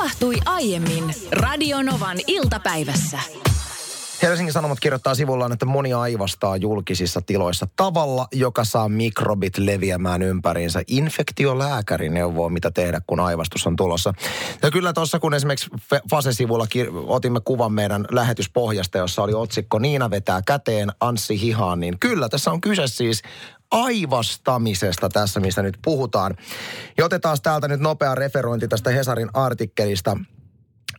tapahtui aiemmin Radionovan iltapäivässä. Helsingin Sanomat kirjoittaa sivullaan, että moni aivastaa julkisissa tiloissa tavalla, joka saa mikrobit leviämään ympäriinsä. Infektiolääkäri neuvoo, mitä tehdä, kun aivastus on tulossa. Ja kyllä tuossa, kun esimerkiksi Fase-sivulla otimme kuvan meidän lähetyspohjasta, jossa oli otsikko Niina vetää käteen, Anssi hihaan, niin kyllä tässä on kyse siis aivastamisesta tässä, mistä nyt puhutaan. Ja otetaan täältä nyt nopea referointi tästä Hesarin artikkelista.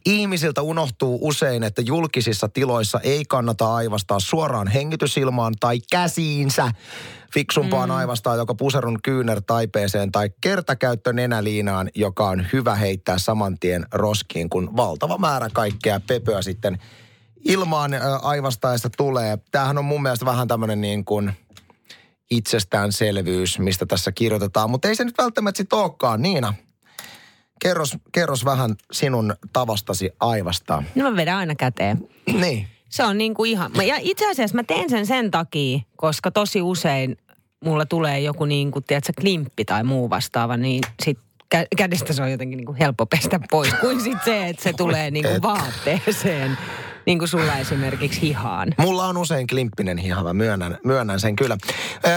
Ihmisiltä unohtuu usein, että julkisissa tiloissa ei kannata aivastaa suoraan hengitysilmaan tai käsiinsä. Fiksumpaa mm. aivastaa joko puserun kyynär taipeeseen tai kertakäyttö nenäliinaan, joka on hyvä heittää saman tien roskiin, kun valtava määrä kaikkea pöpöä sitten ilmaan aivastaessa tulee. Tämähän on mun mielestä vähän tämmöinen niin kuin itsestäänselvyys, mistä tässä kirjoitetaan, mutta ei se nyt välttämättä sit olekaan. Niina, kerros, kerros vähän sinun tavastasi aivastaa. No mä vedän aina käteen. niin. Se on niin kuin ihan... Ja itse asiassa mä teen sen sen takia, koska tosi usein mulla tulee joku niin kuin, tiedätkö, klimppi tai muu vastaava, niin sit kädestä se on jotenkin niin kuin helppo pestä pois, kuin sit se, että se tulee niin kuin vaatteeseen. Niin kuin sulla esimerkiksi hihaan. Mulla on usein klimppinen hiha, mä myönnän, myönnän sen kyllä.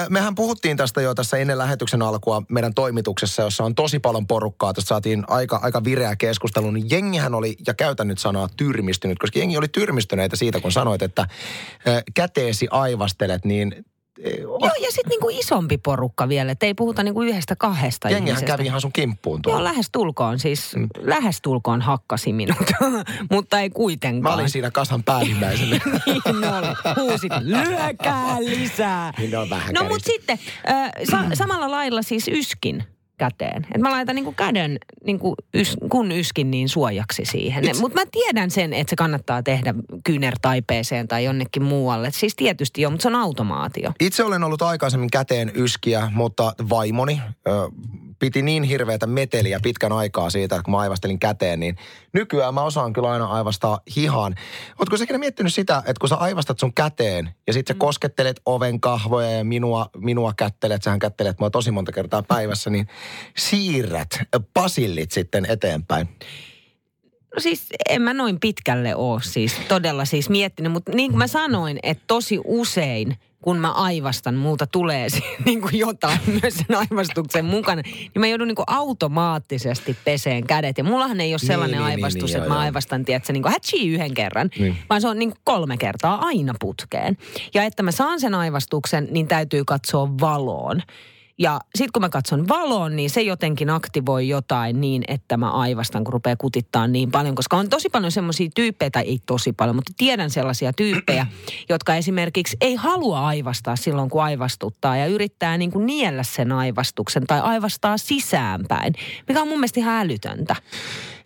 Mehän puhuttiin tästä jo tässä ennen lähetyksen alkua meidän toimituksessa, jossa on tosi paljon porukkaa. Tästä saatiin aika, aika vireä keskustelu. Niin jengihän oli, ja käytän nyt sanaa tyrmistynyt, koska jengi oli tyrmistyneitä siitä, kun sanoit, että käteesi aivastelet, niin Joo, ja sitten niinku isompi porukka vielä, että ei puhuta niinku yhdestä kahdesta Jengihän ihmisestä. kävi ihan sun kimppuun tuolla. Joo, lähestulkoon siis, mm. lähestulkoon hakkasi minut, mutta ei kuitenkaan. Mä olin siinä kasan päällimmäisenä. niin oli, huusit, lyökää lisää. Niin on vähän No mutta sitten, äh, sa- samalla lailla siis yskin käteen. Et mä laitan niinku käden, niinku ys, kun yskin, niin suojaksi siihen. Mutta mä tiedän sen, että se kannattaa tehdä kyynärtaipeeseen tai jonnekin muualle. Et siis tietysti jo, mutta se on automaatio. Itse olen ollut aikaisemmin käteen yskiä, mutta vaimoni ö, piti niin hirveätä meteliä pitkän aikaa siitä, kun mä aivastelin käteen, niin nykyään mä osaan kyllä aina aivastaa hihaan. Ootko sä miettinyt sitä, että kun sä aivastat sun käteen ja sitten sä mm. koskettelet oven kahvoja ja minua, minua kättelet, sähän kättelet mua tosi monta kertaa päivässä, niin siirrät pasillit sitten eteenpäin? No siis en mä noin pitkälle ole siis todella siis miettinyt, mutta niin kuin mä sanoin, että tosi usein kun mä aivastan, multa tulee niin kuin jotain myös sen aivastuksen mukana, niin mä joudun niin kuin automaattisesti peseen kädet. Ja mullahan ei ole niin, sellainen niin, aivastus, niin, niin, että joo, mä aivastan, tiedätkö, niin kuin yhden kerran, niin. vaan se on niin kuin kolme kertaa aina putkeen. Ja että mä saan sen aivastuksen, niin täytyy katsoa valoon. Ja sitten kun mä katson valoon, niin se jotenkin aktivoi jotain niin, että mä aivastan, kun rupeaa kutittaa niin paljon. Koska on tosi paljon semmoisia tyyppejä, tai ei tosi paljon, mutta tiedän sellaisia tyyppejä, jotka esimerkiksi ei halua aivastaa silloin, kun aivastuttaa. Ja yrittää niin kuin niellä sen aivastuksen tai aivastaa sisäänpäin, mikä on mun mielestä ihan älytöntä.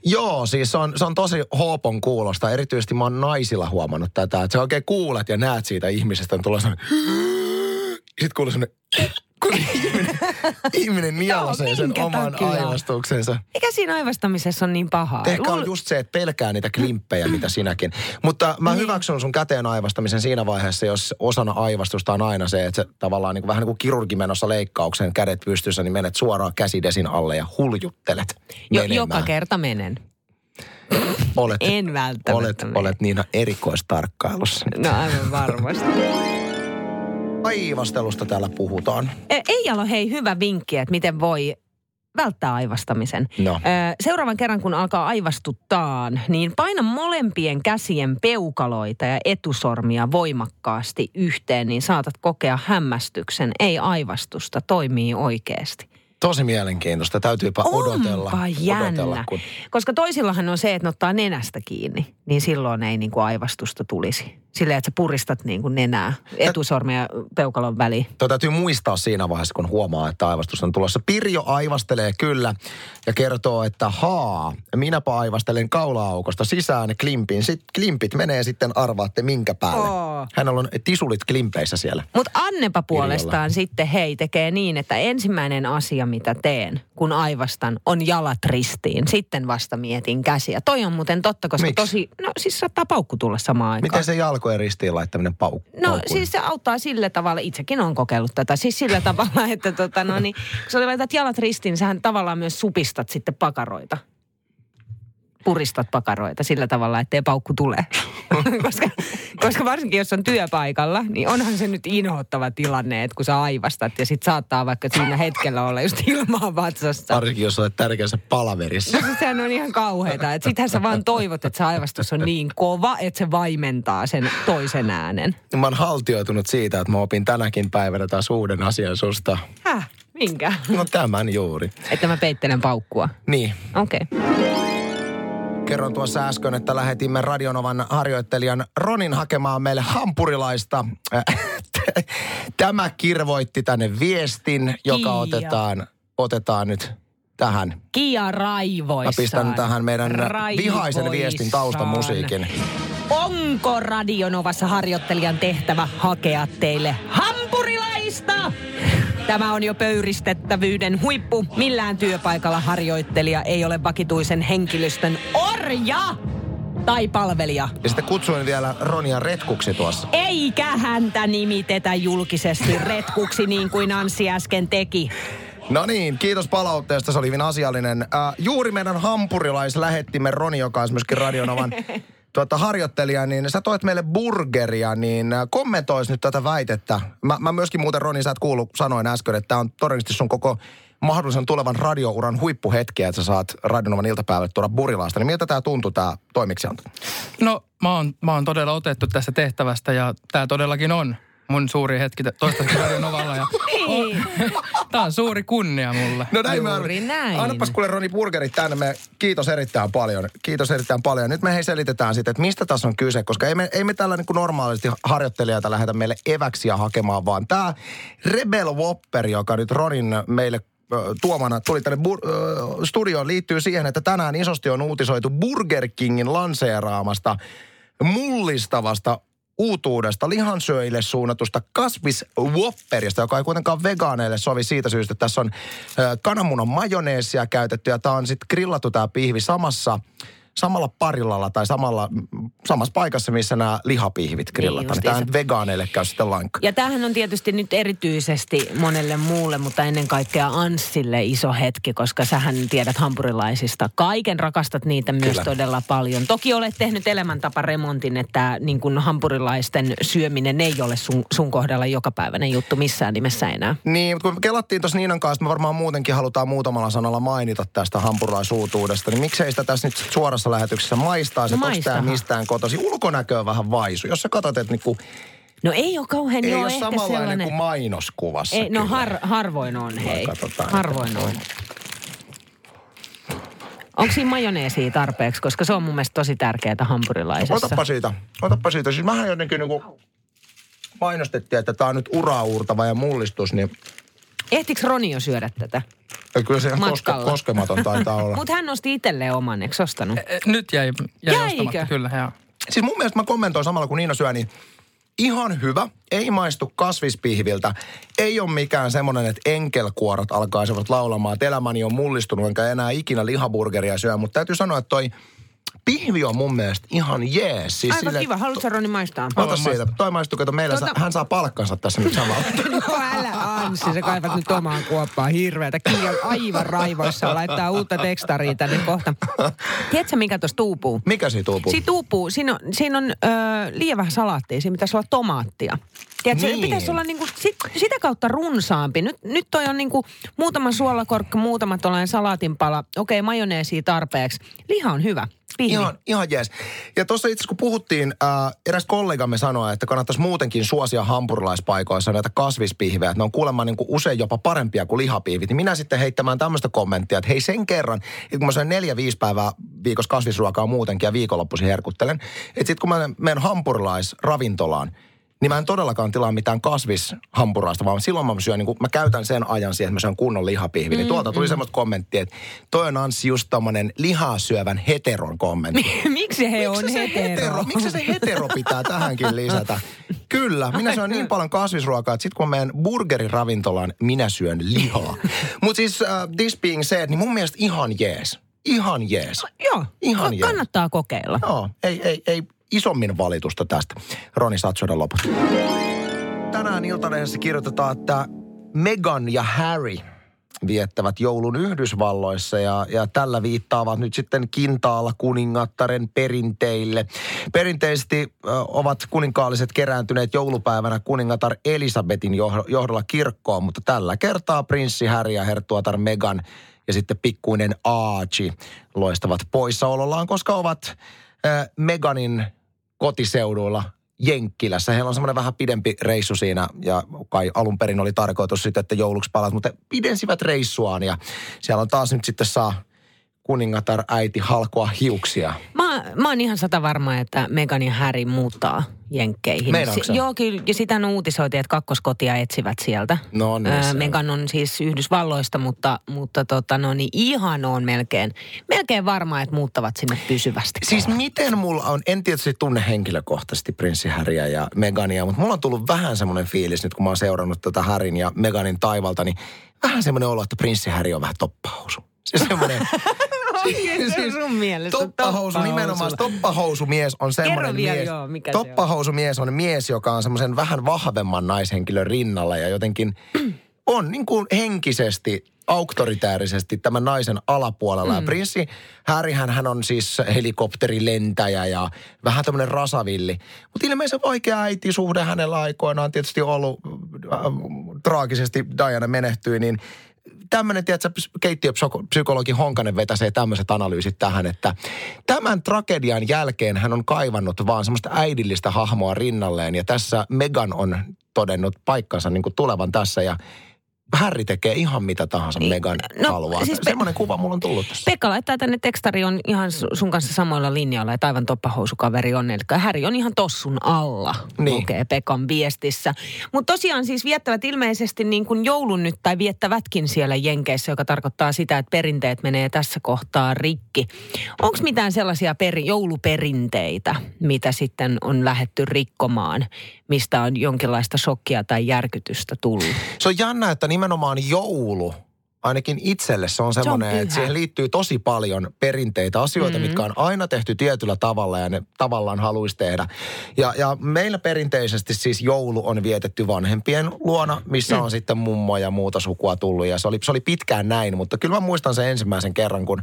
Joo, siis se on, se on tosi hoopon kuulosta. Erityisesti mä oon naisilla huomannut tätä, että sä oikein kuulet ja näet siitä ihmisestä, tulee sellainen... Sitten kuuluu sellainen kun ihminen, ihminen nielasee sen oman takia? aivastuksensa. Eikä siinä aivastamisessa ole niin pahaa. Ehkä on just se, että pelkää niitä klimppejä, mitä sinäkin. Mutta mä niin. hyväksyn sun käteen aivastamisen siinä vaiheessa, jos osana aivastusta on aina se, että se tavallaan niin kuin, vähän niin kuin kirurgi menossa leikkaukseen, kädet pystyssä, niin menet suoraan käsidesin alle ja huljuttelet jo, Joka kerta menen. Olet, en välttämättä olet, olet niin erikoistarkkailussa. No aivan varmasti. Aivastelusta täällä puhutaan. E, Eijalla on hei hyvä vinkki, että miten voi välttää aivastamisen. No. Seuraavan kerran, kun alkaa aivastuttaa, niin paina molempien käsien peukaloita ja etusormia voimakkaasti yhteen, niin saatat kokea hämmästyksen. Ei aivastusta, toimii oikeasti. Tosi mielenkiintoista. Täytyypä Onpa odotella. jännä. Odotella, kun... Koska toisillahan on se, että ne ottaa nenästä kiinni, niin silloin ei niin kuin aivastusta tulisi. Silleen, että sä puristat niin kuin nenää, etusormia peukalon väliin. Tuo täytyy muistaa siinä vaiheessa, kun huomaa, että aivastus on tulossa. Pirjo aivastelee kyllä ja kertoo, että haa, minäpä aivastelen kaula-aukosta sisään klimpin. Sitten klimpit menee sitten arvaatte minkä päälle. Oh. Hän on tisulit klimpeissä siellä. Mutta Annepa puolestaan Pirjolla. sitten hei tekee niin, että ensimmäinen asia mitä teen, kun aivastan, on jalat ristiin. Sitten vasta mietin käsiä. Toi on muuten totta, koska Miks? tosi, no siis saattaa paukku tulla samaan aikaan. Miten se jalkojen ristiin laittaminen paukku? No paukkuun? siis se auttaa sillä tavalla, itsekin on kokeillut tätä, siis sillä tavalla, että tota, no niin, kun sä laitat jalat ristiin, niin sähän tavallaan myös supistat sitten pakaroita puristat pakaroita sillä tavalla, ettei paukku tule. koska, koska varsinkin jos on työpaikalla, niin onhan se nyt inhottava tilanne, että kun sä aivastat ja sit saattaa vaikka siinä hetkellä olla just ilmaa vatsassa. Varsinkin jos olet tärkeässä palaverissa. No sehän on ihan kauheeta. Että sittenhän sä vaan toivot, että se aivastus on niin kova, että se vaimentaa sen toisen äänen. Mä oon haltioitunut siitä, että mä opin tänäkin päivänä taas uuden asian susta. Häh? Minkä? No tämän juuri. Että mä peittelen paukkua. Niin, Okei. Okay. Kerron tuossa äsken, että lähetimme Radionovan harjoittelijan Ronin hakemaan meille hampurilaista. Tämä kirvoitti tänne viestin, joka Kiia. otetaan, otetaan nyt tähän. Kia raivoissaan. Mä pistän tähän meidän vihaisen viestin Raivoissaan. taustamusiikin. Onko Radionovassa harjoittelijan tehtävä hakea teille hampurilaista? Tämä on jo pöyristettävyyden huippu. Millään työpaikalla harjoittelija ei ole vakituisen henkilöstön orja tai palvelija. Ja sitten kutsuin vielä Ronia retkuksi tuossa. Eikä häntä nimitetä julkisesti retkuksi niin kuin Anssi äsken teki. No niin, kiitos palautteesta, se oli hyvin asiallinen. Äh, juuri meidän hampurilaislähettimme Roni, joka on myöskin Radionovan tuota, harjoittelija, niin sä toit meille burgeria, niin äh, kommentois nyt tätä väitettä. Mä, mä myöskin muuten, Roni, sä et kuullut, sanoin äsken, että tämä on todennäköisesti sun koko mahdollisen tulevan radiouran huippuhetkiä, että sä saat Radionovan iltapäivälle tuoda burilaista. Niin miltä tämä tuntuu, tämä toimiksianto? No mä oon, mä oon todella otettu tästä tehtävästä ja tämä todellakin on mun suuri hetki toistaiseksi Radio Novalla. Ja Niin. Tämä on suuri kunnia mulle. No näin mä Juuri näin. Annapas kuule Roni burgerit tänne. Me, kiitos erittäin paljon. Kiitos erittäin paljon. Nyt me hei selitetään sitten, että mistä tässä on kyse, koska ei me, ei me tällä niin kuin normaalisti harjoittelijoita lähetä meille eväksiä hakemaan, vaan tämä Rebel Whopper, joka nyt Ronin meille tuomana tuli tänne bur- studioon, liittyy siihen, että tänään isosti on uutisoitu Burger Kingin lanseeraamasta mullistavasta uutuudesta lihansyöjille suunnatusta kasviswhopperista, joka ei kuitenkaan vegaaneille sovi siitä syystä, että tässä on kananmunan majoneesia käytetty ja tämä on sitten grillattu tämä pihvi samassa samalla parillalla tai samalla, samassa paikassa, missä nämä lihapihvit grillataan. Niin tämä justiinsa. nyt vegaaneille käy sitten lainkaan. Ja tämähän on tietysti nyt erityisesti monelle muulle, mutta ennen kaikkea Anssille iso hetki, koska sähän tiedät hampurilaisista. Kaiken rakastat niitä myös Kyllä. todella paljon. Toki olet tehnyt elämäntaparemontin, että niin kuin hampurilaisten syöminen ei ole sun, sun kohdalla jokapäiväinen juttu missään nimessä enää. Niin, mutta kun me kelattiin tuossa Niinan kanssa, me varmaan muutenkin halutaan muutamalla sanalla mainita tästä hampurilaisuutuudesta, niin miksei sitä tässä nyt sit suorassa lähetyksessä maistaa, se No onko tämä mistään kotosi. Ulkonäkö on vähän vaisu. Jos sä katsot, että niinku, No ei ole kauhean, ei joo, ole ehkä samanlainen sellainen. kuin mainoskuvassa. Ei, no har, harvoin on, hei. Harvoin on. Onko siinä majoneesia tarpeeksi, koska se on mun mielestä tosi tärkeää hampurilaisessa. Otappa siitä, otappa siitä. Siis vähän jotenkin niinku mainostettiin, että tämä on nyt uraurtava ja mullistus, niin Ehtikö Roni jo syödä tätä? Ei kyllä se koske, koskematon taitaa olla. Mutta hän nosti itselleen oman, eikö ostanut? Nyt jäi, jäi Jäikö? ostamatta, kyllä. Joo. Siis mun mielestä mä kommentoin samalla kun Niina syö, niin ihan hyvä. Ei maistu kasvispihviltä. Ei ole mikään semmoinen, että enkelkuorot alkaisivat laulamaan, että elämäni on mullistunut, enkä enää ikinä lihaburgeria syö. Mutta täytyy sanoa, että toi pihvi on mun mielestä ihan jees. Siis Aika kiva. Haluatko sä Roni maistaa? Ota Haluan siitä. maistaa. Toi maistuu, kato meillä. Tota- Tota... Hän saa palkkansa tässä nyt samalla. No älä Anssi, sä kaivat nyt omaan kuoppaan hirveätä. Kiia on aivan raivoissa, laittaa uutta tekstaria tänne kohta. Tiedätkö, mikä tuossa tuupuu? Mikä siitä uupuu? Siinä tuupuu, siinä on, siinä on ö, liian vähän salaattia, siinä pitäisi olla tomaattia. Tiedätkö, Niin. pitäisi olla niinku sit, sitä kautta runsaampi. Nyt, nyt toi on niinku muutama suolakorkka, muutama tuollainen salaatinpala. Okei, majoneesia tarpeeksi. Liha on hyvä. Pihvi. Ihan, ihan jees. Ja tuossa itse kun puhuttiin, ää, eräs kollegamme sanoi, että kannattaisi muutenkin suosia hampurilaispaikoissa näitä kasvispihvejä. Ne on kuulemma niin kuin usein jopa parempia kuin lihapihvit. Niin minä sitten heittämään tämmöistä kommenttia, että hei sen kerran, että kun mä syön neljä, viisi päivää viikossa kasvisruokaa muutenkin ja viikonloppuisin herkuttelen. Että sitten kun mä menen hampurilaisravintolaan, niin mä en todellakaan tilaa mitään kasvishampuraista, vaan silloin mä syön, niin kun mä käytän sen ajan siihen, että mä syön kunnon lihapihvi. Niin tuolta tuli semmoista kommenttia, että toi on Anssi just tommonen lihaa syövän heteron kommentti. Miksi he on Miksi se hetero? Miksi se hetero pitää tähänkin lisätä? Kyllä, minä syön niin paljon kasvisruokaa, että sitten kun mä menen burgeriravintolaan, minä syön lihaa. Mutta siis uh, this being said, niin mun mielestä ihan jees. Ihan jees. Joo, Ihan ka- jees. kannattaa kokeilla. Joo, ei, ei, ei isommin valitusta tästä. Roni, saat syödä loput. Tänään Iltalehdessä kirjoitetaan, että Meghan ja Harry viettävät joulun Yhdysvalloissa ja, ja tällä viittaavat nyt sitten kintaalla kuningattaren perinteille. Perinteisesti ö, ovat kuninkaalliset kerääntyneet joulupäivänä kuningatar Elisabetin johdolla kirkkoon, mutta tällä kertaa prinssi Harry ja herttuatar Meghan ja sitten pikkuinen Aachi loistavat poissaolollaan, koska ovat ö, Meganin kotiseuduilla Jenkkilässä. Heillä on semmoinen vähän pidempi reissu siinä ja kai alun perin oli tarkoitus sitten, että jouluksi palat, mutta pidensivät reissuaan ja siellä on taas nyt sitten saa kuningatar äiti halkoa hiuksia. Mä, mä oon ihan sata varma, että Megan ja Harry muuttaa Jenkkeihin. Si- joo, kyllä. Ja sitä on uutisoitiin, että kakkoskotia etsivät sieltä. No niin, öö, Megan on siis Yhdysvalloista, mutta, mutta tota, no niin ihan on melkein, melkein varma, että muuttavat sinne pysyvästi. Siis miten mulla on, en tietysti tunne henkilökohtaisesti prinssi Harrya ja Megania, mutta mulla on tullut vähän semmoinen fiilis nyt, kun mä oon seurannut tätä Harryn ja Meganin taivalta, niin vähän semmoinen olo, että prinssi Harry on vähän toppahousu. Se semmoinen... Se on sun mielestä toppahousu, nimenomaan toppahousumies on semmoinen vielä, mies. joo, mikä toppahousumies on mies, joka on semmoisen vähän vahvemman naishenkilön rinnalla ja jotenkin on niin kuin henkisesti auktoritäärisesti tämän naisen alapuolella. Mm. Ja prinssi Harryhän hän on siis helikopterilentäjä ja vähän tämmöinen rasavilli. Mutta ilmeisen vaikea äitisuhde hänellä aikoinaan tietysti ollut, äh, traagisesti Diana menehtyi, niin tämmöinen, tiedätkö, keittiöpsykologi Honkanen vetäsee tämmöiset analyysit tähän, että tämän tragedian jälkeen hän on kaivannut vaan semmoista äidillistä hahmoa rinnalleen ja tässä Megan on todennut paikkansa niin kuin tulevan tässä ja Harry tekee ihan mitä tahansa niin, Megan no, haluaa. Siis Semmoinen kuva mulla on tullut tässä. Pekka laittaa tänne tekstari on ihan sun kanssa samoilla linjoilla, että aivan toppahousukaveri on. Eli Harry on ihan tossun alla, niin. lukee Pekan viestissä. Mutta tosiaan siis viettävät ilmeisesti niin kuin joulun nyt, tai viettävätkin siellä Jenkeissä, joka tarkoittaa sitä, että perinteet menee tässä kohtaa rikki. Onko mitään sellaisia peri, jouluperinteitä, mitä sitten on lähetty rikkomaan, mistä on jonkinlaista shokkia tai järkytystä tullut? Se on jännä, että nimenomaan joulu, ainakin itselle se on semmoinen, se että siihen liittyy tosi paljon perinteitä, asioita, mm-hmm. mitkä on aina tehty tietyllä tavalla ja ne tavallaan haluaisi tehdä. Ja, ja meillä perinteisesti siis joulu on vietetty vanhempien luona, missä mm. on sitten mummo ja muuta sukua tullut ja se oli, se oli pitkään näin, mutta kyllä mä muistan sen ensimmäisen kerran, kun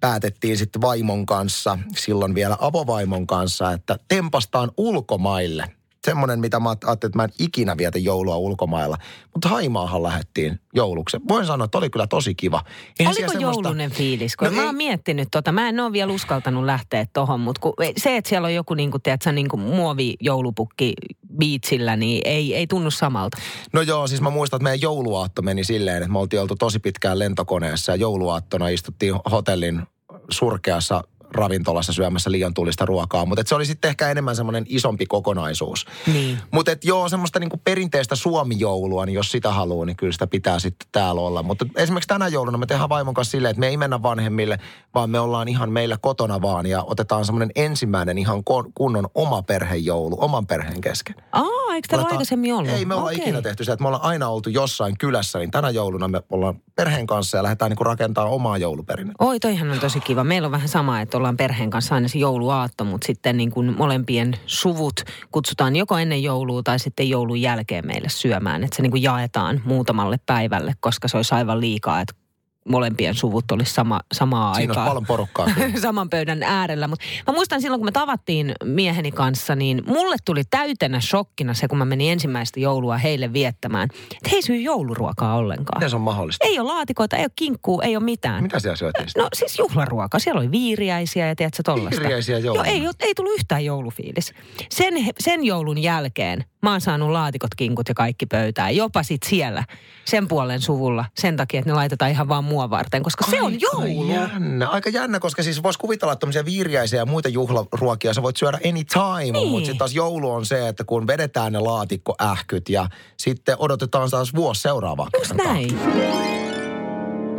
päätettiin sitten vaimon kanssa, silloin vielä avovaimon kanssa, että tempastaan ulkomaille – semmoinen, mitä mä ajattelin, että mä en ikinä vietä joulua ulkomailla. Mutta Haimaahan lähettiin jouluksi. Voin sanoa, että oli kyllä tosi kiva. Eihän Oliko semmoista... joulunen fiilis? Kun no mä ei... oon miettinyt tota, mä en ole vielä uskaltanut lähteä tohon, mutta kun, se, että siellä on joku niin kuin, tiedätkö, niin kuin muovi joulupukki biitsillä, niin ei, ei tunnu samalta. No joo, siis mä muistan, että meidän jouluaatto meni silleen, että me oltiin oltu tosi pitkään lentokoneessa ja jouluaattona istuttiin hotellin surkeassa ravintolassa syömässä liian tulista ruokaa. Mutta se oli sitten ehkä enemmän semmoinen isompi kokonaisuus. Niin. Mutta joo, semmoista niinku perinteistä suomi-joulua, niin jos sitä haluaa, niin kyllä sitä pitää sitten täällä olla. Mutta esimerkiksi tänä jouluna me tehdään vaimon kanssa silleen, että me ei mennä vanhemmille, vaan me ollaan ihan meillä kotona vaan ja otetaan semmoinen ensimmäinen ihan kunnon oma perhejoulu, oman perheen kesken. Aa, eikö tämä aikaisemmin ollut? Ei me olla okay. ikinä tehty se, että me ollaan aina oltu jossain kylässä, niin tänä jouluna me ollaan perheen kanssa ja lähdetään niinku rakentamaan omaa jouluperinnettä. Oi, toihan on tosi kiva. Meillä on vähän sama, että ollaan perheen kanssa aina se jouluaatto, mutta sitten niin kuin molempien suvut kutsutaan joko ennen joulua tai sitten joulun jälkeen meille syömään. Että se niin kuin jaetaan muutamalle päivälle, koska se olisi aivan liikaa, että molempien suvut olisi sama, samaa Siinä aikaa. paljon porukkaa. saman pöydän äärellä. Mutta mä muistan silloin, kun me tavattiin mieheni kanssa, niin mulle tuli täytenä shokkina se, kun mä menin ensimmäistä joulua heille viettämään. Että he ei syy jouluruokaa ollenkaan. Miten se on mahdollista? Ei ole laatikoita, ei ole kinkkuu, ei ole mitään. Mitä siellä syötiin? No siis juhlaruoka. Siellä oli viiriäisiä ja tiedätkö tollasta. Viiriäisiä joulua? Joo, ei, ei tullut yhtään joulufiilis. Sen, sen joulun jälkeen Mä oon saanut laatikot, kinkut ja kaikki pöytään. Jopa sit siellä, sen puolen suvulla, sen takia, että ne laitetaan ihan vaan mua varten, koska se on joulu. Jännä. Aika jännä, koska siis vois kuvitella, että tämmöisiä viiriäisiä ja muita juhlaruokia sä voit syödä anytime. Niin. Mutta sitten taas joulu on se, että kun vedetään ne laatikkoähkyt ja sitten odotetaan taas vuosi seuraavaa Just näin.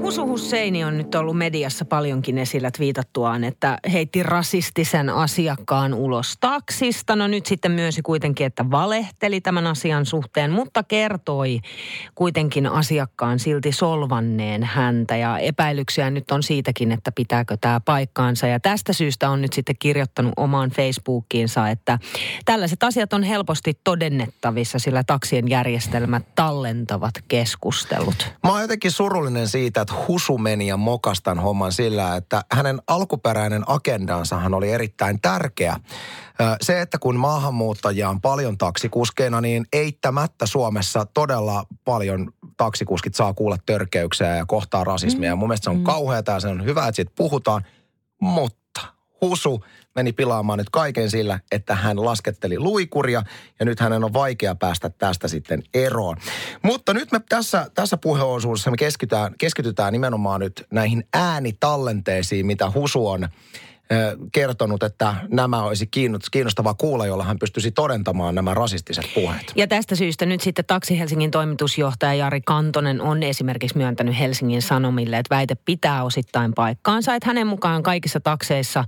Husu Husseini on nyt ollut mediassa paljonkin esillä twiitattuaan, että heitti rasistisen asiakkaan ulos taksista. No nyt sitten myönsi kuitenkin, että valehteli tämän asian suhteen, mutta kertoi kuitenkin asiakkaan silti solvanneen häntä. Ja epäilyksiä nyt on siitäkin, että pitääkö tämä paikkaansa. Ja tästä syystä on nyt sitten kirjoittanut omaan Facebookiinsa, että tällaiset asiat on helposti todennettavissa, sillä taksien järjestelmät tallentavat keskustelut. Mä oon jotenkin surullinen siitä, että Husu meni ja mokastan homman sillä, että hänen alkuperäinen agendansahan oli erittäin tärkeä. Se, että kun maahanmuuttajia on paljon taksikuskeina, niin eittämättä Suomessa todella paljon taksikuskit saa kuulla törkeyksiä ja kohtaa rasismia. Mm. Mun mielestä se on mm. kauheata ja se on hyvä, että siitä puhutaan, mutta Husu meni pilaamaan nyt kaiken sillä, että hän lasketteli luikuria ja nyt hänen on vaikea päästä tästä sitten eroon. Mutta nyt me tässä, tässä puheosuudessa me keskitytään, keskitytään nimenomaan nyt näihin äänitallenteisiin, mitä Husu on kertonut, että nämä olisi kiinnostavaa kuulla, jolla hän pystyisi todentamaan nämä rasistiset puheet. Ja tästä syystä nyt sitten Taksi Helsingin toimitusjohtaja Jari Kantonen on esimerkiksi myöntänyt Helsingin Sanomille, että väite pitää osittain paikkaansa. Että hänen mukaan kaikissa takseissa,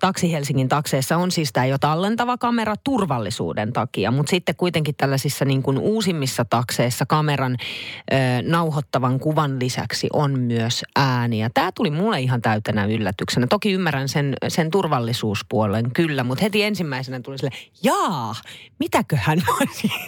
Taksi Helsingin takseissa on siis tämä jo tallentava kamera turvallisuuden takia. Mutta sitten kuitenkin tällaisissa niin kuin uusimmissa takseissa kameran nauhoittavan kuvan lisäksi on myös ääniä. Tämä tuli mulle ihan täytänä yllätyksenä. Toki ymmärrän sen sen, sen turvallisuuspuolen kyllä, mutta heti ensimmäisenä tuli sille, jaa, mitäköhän mä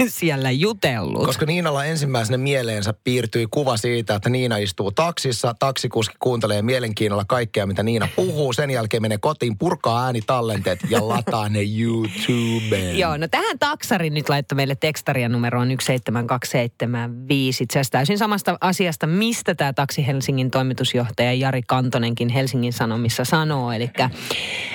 siellä jutellut. Koska Niinalla ensimmäisenä mieleensä piirtyi kuva siitä, että Niina istuu taksissa, taksikuski kuuntelee mielenkiinnolla kaikkea, mitä Niina puhuu, sen jälkeen menee kotiin, purkaa äänitallenteet ja lataa ne YouTubeen. Joo, no tähän taksarin nyt laittoi meille tekstaria numeroon 17275. Itse asiassa täysin samasta asiasta, mistä tämä Taksi Helsingin toimitusjohtaja Jari Kantonenkin Helsingin Sanomissa sanoo. Eli ö,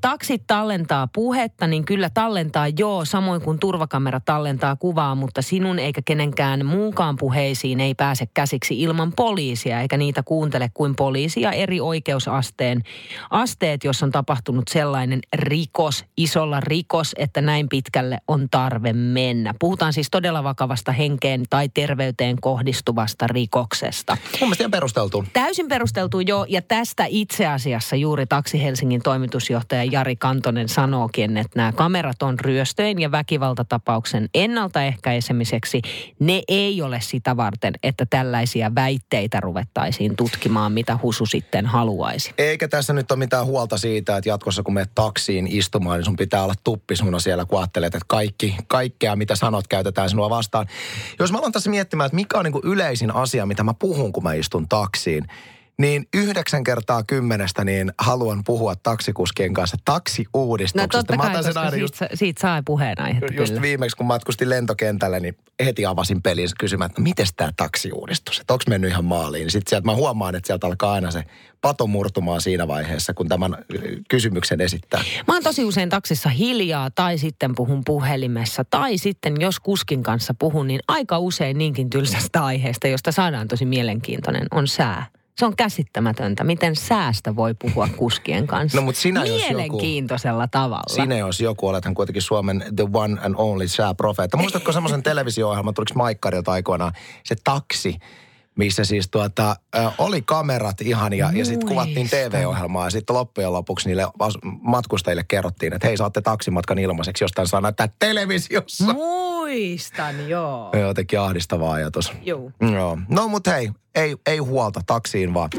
taksit tallentaa puhetta, niin kyllä tallentaa joo, samoin kuin turvakamera tallentaa kuvaa, mutta sinun eikä kenenkään muunkaan puheisiin ei pääse käsiksi ilman poliisia, eikä niitä kuuntele kuin poliisi ja eri oikeusasteen asteet, jos on tapahtunut sellainen rikos, isolla rikos, että näin pitkälle on tarve mennä. Puhutaan siis todella vakavasta henkeen tai terveyteen kohdistuvasta rikoksesta. Mun mielestä ihan perusteltu. Täysin perusteltu jo, ja tästä itse asiassa juuri Taksi Helsingin toimitusjohtaja Jari Kantonen sanookin, että nämä kamerat on ryöstöjen ja väkivaltatapauksen ennaltaehkäisemiseksi. Ne ei ole sitä varten, että tällaisia väitteitä ruvettaisiin tutkimaan, mitä Husu sitten haluaisi. Eikä tässä nyt ole mitään huolta siitä, että jatkossa kun menet taksiin istumaan, niin sun pitää olla tuppisuna siellä, kun ajattelet, että kaikki, kaikkea mitä sanot käytetään sinua vastaan. Jos mä aloin tässä miettimään, että mikä on niin yleisin asia, mitä mä puhun, kun mä istun taksiin, niin yhdeksän kertaa kymmenestä niin haluan puhua taksikuskien kanssa taksiuudistuksesta. No totta kai, koska aina just, siitä, siitä saa puheenaihetta Just kyllä. viimeksi, kun matkustin lentokentälle, niin heti avasin pelin kysymään, että miten tämä taksiuudistus, että onko mennyt ihan maaliin. Sitten sieltä mä huomaan, että sieltä alkaa aina se pato murtumaan siinä vaiheessa, kun tämän kysymyksen esittää. Mä oon tosi usein taksissa hiljaa tai sitten puhun puhelimessa tai sitten jos kuskin kanssa puhun, niin aika usein niinkin tylsästä aiheesta, josta saadaan tosi mielenkiintoinen, on sää. Se on käsittämätöntä, miten säästä voi puhua kuskien kanssa. No, mutta sinä Mielenkiintoisella joku, tavalla. Sinä jos joku, olethan kuitenkin Suomen the one and only sääprofeetta. Muistatko semmoisen televisio-ohjelman, tuliko Maikkarilta aikoinaan, se taksi, missä siis tuota, oli kamerat ihan ja, ja sitten kuvattiin TV-ohjelmaa ja sitten loppujen lopuksi niille matkustajille kerrottiin, että hei saatte taksimatkan ilmaiseksi, jostain saa näyttää televisiossa. Muistan, joo. Jotenkin ahdistava ajatus. Joo. Joo. No mut hei, ei, ei huolta, taksiin vaan.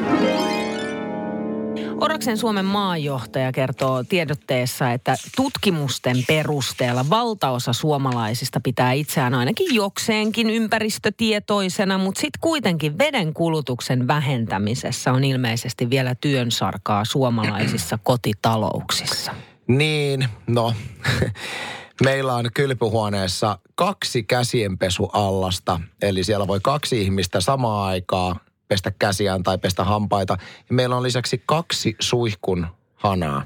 Oraksen Suomen maajohtaja kertoo tiedotteessa, että tutkimusten perusteella valtaosa suomalaisista pitää itseään ainakin jokseenkin ympäristötietoisena, mutta sitten kuitenkin veden kulutuksen vähentämisessä on ilmeisesti vielä työnsarkaa suomalaisissa kotitalouksissa. Niin, no Meillä on kylpyhuoneessa kaksi käsienpesuallasta, eli siellä voi kaksi ihmistä samaan aikaa pestä käsiään tai pestä hampaita. Ja meillä on lisäksi kaksi suihkun hanaa.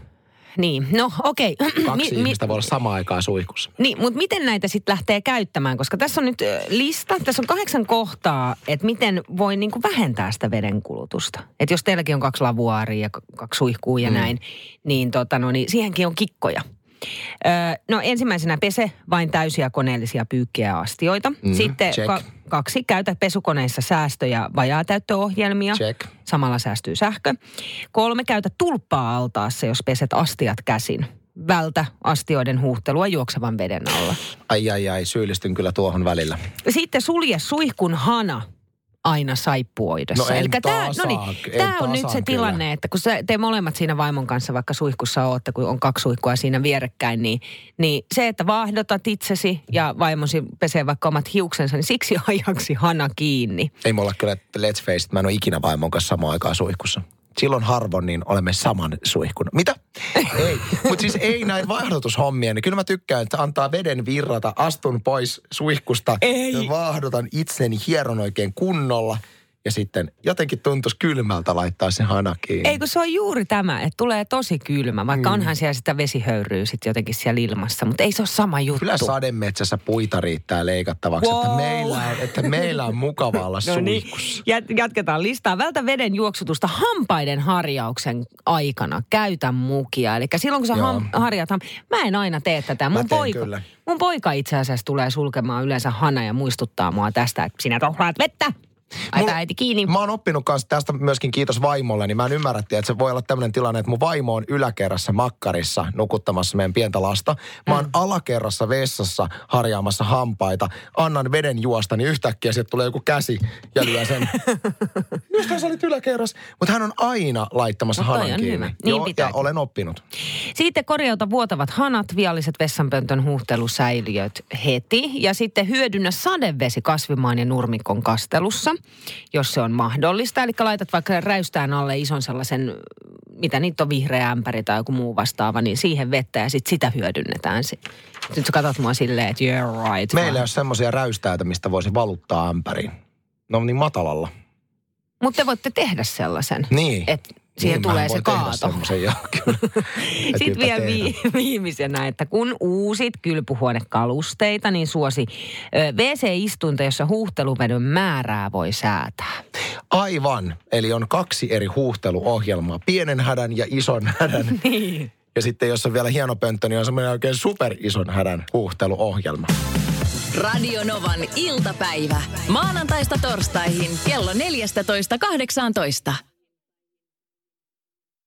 Niin, no okei. Okay. Kaksi mi- ihmistä voi olla samaan aikaan suihkussa. Niin, mutta miten näitä sitten lähtee käyttämään? Koska tässä on nyt lista, tässä on kahdeksan kohtaa, että miten voi niinku vähentää sitä vedenkulutusta. Että jos teilläkin on kaksi lavuaaria ja kaksi suihkua ja mm. näin, niin, tota, no, niin siihenkin on kikkoja. Öö, no ensimmäisenä pese vain täysiä koneellisia pyykkiä ja astioita. Mm, Sitten check. ka- kaksi, käytä pesukoneissa säästö- ja vajaatäyttöohjelmia. Check. Samalla säästyy sähkö. Kolme, käytä tulppaa altaassa, jos peset astiat käsin. Vältä astioiden huuhtelua juoksevan veden alla. Ai ai ai, syyllistyn kyllä tuohon välillä. Sitten sulje suihkun hana aina saippuoidessa. No Elikkä tää, tasaa, niin, tää on nyt se kyllä. tilanne, että kun sä, te molemmat siinä vaimon kanssa vaikka suihkussa ootte, kun on kaksi suihkua siinä vierekkäin, niin, niin se, että vaahdotat itsesi ja vaimosi pesee vaikka omat hiuksensa, niin siksi ajaksi hana kiinni. Ei mulla kyllä, let's face it, mä en ole ikinä vaimon kanssa samaan aikaan suihkussa. Silloin harvoin niin olemme saman suihkun. Mitä? ei. Mutta siis ei näin vaihdotushommia. Niin kyllä mä tykkään, että antaa veden virrata, astun pois suihkusta. Ei. Ja vaahdotan itseni hieron oikein kunnolla. Ja sitten jotenkin tuntuisi kylmältä laittaa se hana kiinni. Ei kun se on juuri tämä, että tulee tosi kylmä, vaikka mm. onhan siellä sitä vesihöyryä sitten jotenkin siellä ilmassa, mutta ei se ole sama juttu. Kyllä sademetsässä puita riittää leikattavaksi, Wow. että, meillä on, että meillä on mukava olla No niin, jatketaan listaa. Vältä veden juoksutusta hampaiden harjauksen aikana. Käytä mukia. Eli silloin kun sä Joo. ham- harjat, ham- mä en aina tee tätä. Mun, poika, kyllä. mun poika itse asiassa tulee sulkemaan yleensä hana ja muistuttaa mua tästä, että sinä tohlaat vettä. Ai äiti kiinni. Mä oon oppinut kanssa tästä myöskin kiitos vaimolle, niin mä en ymmärrä, että se voi olla tämmöinen tilanne, että mun vaimo on yläkerrassa makkarissa nukuttamassa meidän pientä lasta. Mä oon alakerrassa vessassa harjaamassa hampaita, annan veden juosta, niin yhtäkkiä sieltä tulee joku käsi ja lyö sen. Mistä sä olit yläkerrassa? Mutta hän on aina laittamassa No hanan kiinni. hyvä. Niin Joo, ja olen oppinut. Sitten korjauta vuotavat hanat, vialliset vessanpöntön huuhtelusäiliöt heti. Ja sitten hyödynnä sadevesi kasvimaan ja nurmikon kastelussa, jos se on mahdollista. Eli laitat vaikka räystään alle ison sellaisen, mitä niitä on, vihreä ämpäri tai joku muu vastaava, niin siihen vettä ja sitten sitä hyödynnetään. Nyt sä katsot mua silleen, että you're right. Meillä ei ole semmoisia räystäitä, mistä voisi valuttaa ämpäriin. No niin matalalla. Mutta te voitte tehdä sellaisen. Niin. Että siihen Niin, tulee se kaato. semmoisen, joo, kyllä. Sitten vielä vi- viimeisenä, että kun uusit kylpyhuonekalusteita, niin suosi ö, WC-istuinta, jossa huuhteluveden määrää voi säätää. Aivan. Eli on kaksi eri huuhteluohjelmaa. Pienen hädän ja ison hädän. Niin. Ja sitten jos on vielä hieno pönttö, niin on semmoinen oikein superison hädän huuhteluohjelma. Radio Novan iltapäivä. Maanantaista torstaihin kello 14.18.